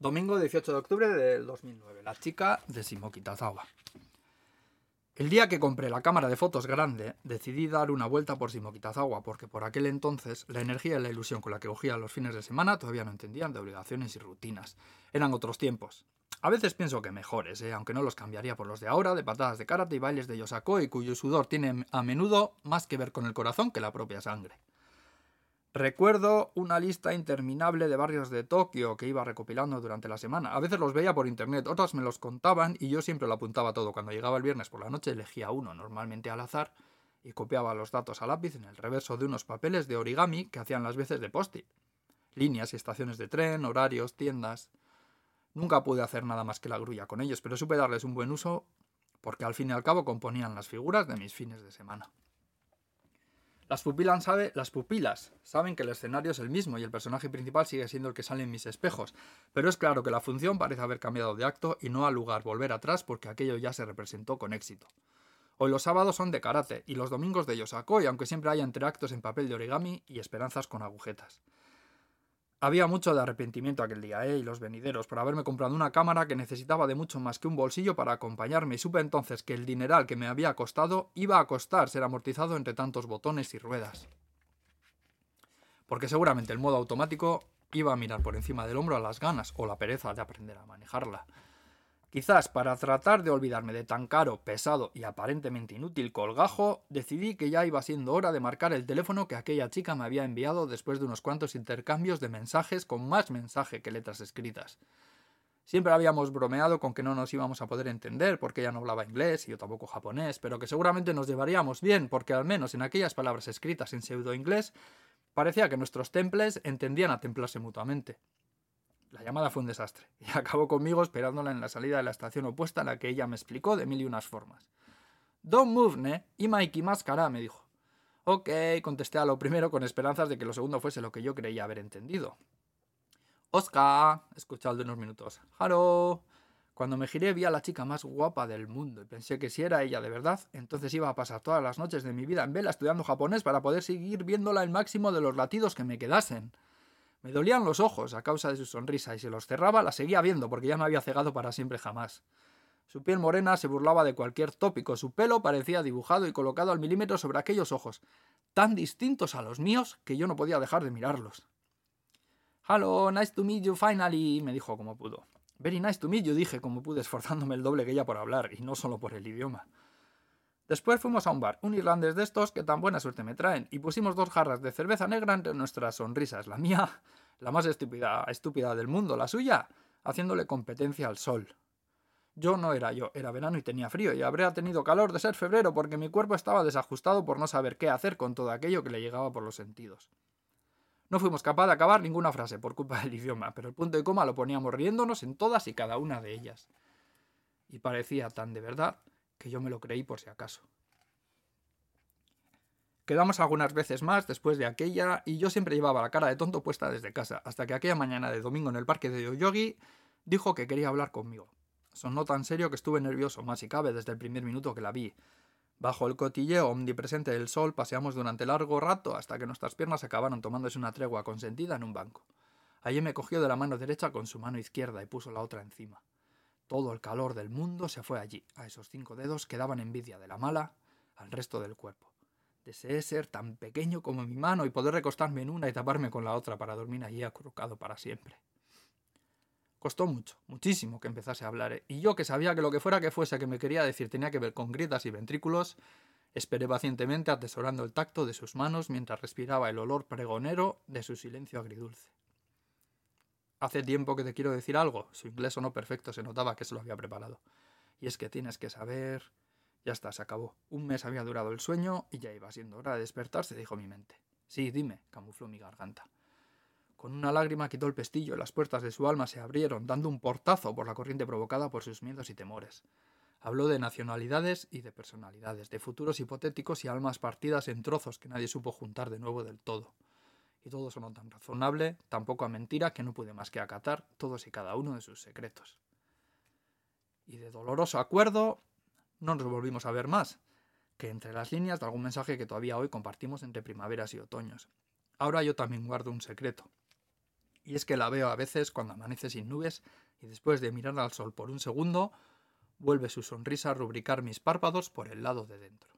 Domingo 18 de octubre del 2009. La chica de Shimokitazawa. El día que compré la cámara de fotos grande, decidí dar una vuelta por Shimokitazawa porque por aquel entonces la energía y la ilusión con la que cogía los fines de semana todavía no entendían de obligaciones y rutinas. Eran otros tiempos. A veces pienso que mejores, ¿eh? aunque no los cambiaría por los de ahora, de patadas de karate y bailes de Yosakoi, cuyo sudor tiene a menudo más que ver con el corazón que la propia sangre. Recuerdo una lista interminable de barrios de Tokio que iba recopilando durante la semana. A veces los veía por internet, otras me los contaban y yo siempre lo apuntaba todo. Cuando llegaba el viernes por la noche elegía uno, normalmente al azar, y copiaba los datos a lápiz en el reverso de unos papeles de origami que hacían las veces de post-it. Líneas y estaciones de tren, horarios, tiendas. Nunca pude hacer nada más que la grulla con ellos, pero supe darles un buen uso porque al fin y al cabo componían las figuras de mis fines de semana. Las pupilas, sabe, las pupilas saben que el escenario es el mismo y el personaje principal sigue siendo el que sale en mis espejos, pero es claro que la función parece haber cambiado de acto y no al lugar volver atrás porque aquello ya se representó con éxito. Hoy los sábados son de karate y los domingos de yosakoi, aunque siempre haya entre actos en papel de origami y esperanzas con agujetas. Había mucho de arrepentimiento aquel día, ¿eh? Y los venideros, por haberme comprado una cámara que necesitaba de mucho más que un bolsillo para acompañarme, y supe entonces que el dineral que me había costado iba a costar ser amortizado entre tantos botones y ruedas. Porque seguramente el modo automático iba a mirar por encima del hombro a las ganas o la pereza de aprender a manejarla. Quizás para tratar de olvidarme de tan caro, pesado y aparentemente inútil colgajo, decidí que ya iba siendo hora de marcar el teléfono que aquella chica me había enviado después de unos cuantos intercambios de mensajes con más mensaje que letras escritas. Siempre habíamos bromeado con que no nos íbamos a poder entender porque ella no hablaba inglés y yo tampoco japonés, pero que seguramente nos llevaríamos bien porque al menos en aquellas palabras escritas en pseudo inglés parecía que nuestros temples entendían a templarse mutuamente. La llamada fue un desastre, y acabó conmigo esperándola en la salida de la estación opuesta, en la que ella me explicó de mil y unas formas. Don't move, ne, y Mikey cara, me dijo. Ok, contesté a lo primero con esperanzas de que lo segundo fuese lo que yo creía haber entendido. Oscar, escuché al de unos minutos. Haro. Cuando me giré vi a la chica más guapa del mundo y pensé que si era ella de verdad, entonces iba a pasar todas las noches de mi vida en vela estudiando japonés para poder seguir viéndola el máximo de los latidos que me quedasen. Me dolían los ojos a causa de su sonrisa y si los cerraba la seguía viendo porque ya me había cegado para siempre jamás. Su piel morena se burlaba de cualquier tópico, su pelo parecía dibujado y colocado al milímetro sobre aquellos ojos, tan distintos a los míos que yo no podía dejar de mirarlos. Hello, nice to meet you finally, me dijo como pudo. Very nice to meet you, dije como pude, esforzándome el doble que ella por hablar, y no solo por el idioma. Después fuimos a un bar, un irlandés de estos que tan buena suerte me traen, y pusimos dos jarras de cerveza negra entre nuestras sonrisas, la mía, la más estúpida, estúpida del mundo, la suya, haciéndole competencia al sol. Yo no era yo, era verano y tenía frío, y habría tenido calor de ser febrero porque mi cuerpo estaba desajustado por no saber qué hacer con todo aquello que le llegaba por los sentidos. No fuimos capaces de acabar ninguna frase por culpa del idioma, pero el punto y coma lo poníamos riéndonos en todas y cada una de ellas. Y parecía tan de verdad que yo me lo creí por si acaso. Quedamos algunas veces más después de aquella y yo siempre llevaba la cara de tonto puesta desde casa, hasta que aquella mañana de domingo en el parque de Yoyogi dijo que quería hablar conmigo. Sonó tan serio que estuve nervioso, más si cabe, desde el primer minuto que la vi. Bajo el cotilleo omnipresente del sol paseamos durante largo rato hasta que nuestras piernas acabaron tomándose una tregua consentida en un banco. Allí me cogió de la mano derecha con su mano izquierda y puso la otra encima. Todo el calor del mundo se fue allí, a esos cinco dedos que daban envidia de la mala al resto del cuerpo. Deseé ser tan pequeño como mi mano y poder recostarme en una y taparme con la otra para dormir allí acurrucado para siempre. Costó mucho, muchísimo que empezase a hablar, ¿eh? y yo que sabía que lo que fuera que fuese que me quería decir tenía que ver con grietas y ventrículos, esperé pacientemente atesorando el tacto de sus manos mientras respiraba el olor pregonero de su silencio agridulce. Hace tiempo que te quiero decir algo. Su inglés o no perfecto, se notaba que se lo había preparado. Y es que tienes que saber. Ya está, se acabó. Un mes había durado el sueño y ya iba siendo hora de despertarse, dijo mi mente. Sí, dime, camufló mi garganta. Con una lágrima quitó el pestillo y las puertas de su alma se abrieron, dando un portazo por la corriente provocada por sus miedos y temores. Habló de nacionalidades y de personalidades, de futuros hipotéticos y almas partidas en trozos que nadie supo juntar de nuevo del todo y todo sonó tan razonable, tan poco a mentira, que no pude más que acatar todos y cada uno de sus secretos. Y de doloroso acuerdo, no nos volvimos a ver más, que entre las líneas de algún mensaje que todavía hoy compartimos entre primaveras y otoños. Ahora yo también guardo un secreto. Y es que la veo a veces cuando amanece sin nubes y después de mirar al sol por un segundo, vuelve su sonrisa a rubricar mis párpados por el lado de dentro.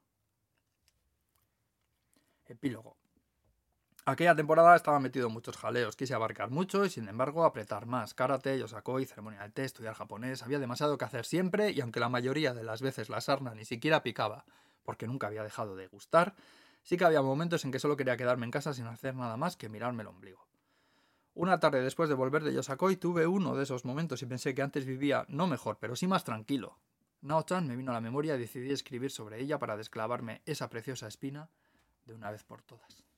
Epílogo. Aquella temporada estaba metido en muchos jaleos, quise abarcar mucho y sin embargo apretar más. Karate, yosakoi, ceremonia del té, estudiar japonés, había demasiado que hacer siempre y aunque la mayoría de las veces la sarna ni siquiera picaba, porque nunca había dejado de gustar, sí que había momentos en que solo quería quedarme en casa sin hacer nada más que mirarme el ombligo. Una tarde después de volver de Yosakoi tuve uno de esos momentos y pensé que antes vivía no mejor, pero sí más tranquilo. Nao-chan me vino a la memoria y decidí escribir sobre ella para desclavarme esa preciosa espina de una vez por todas.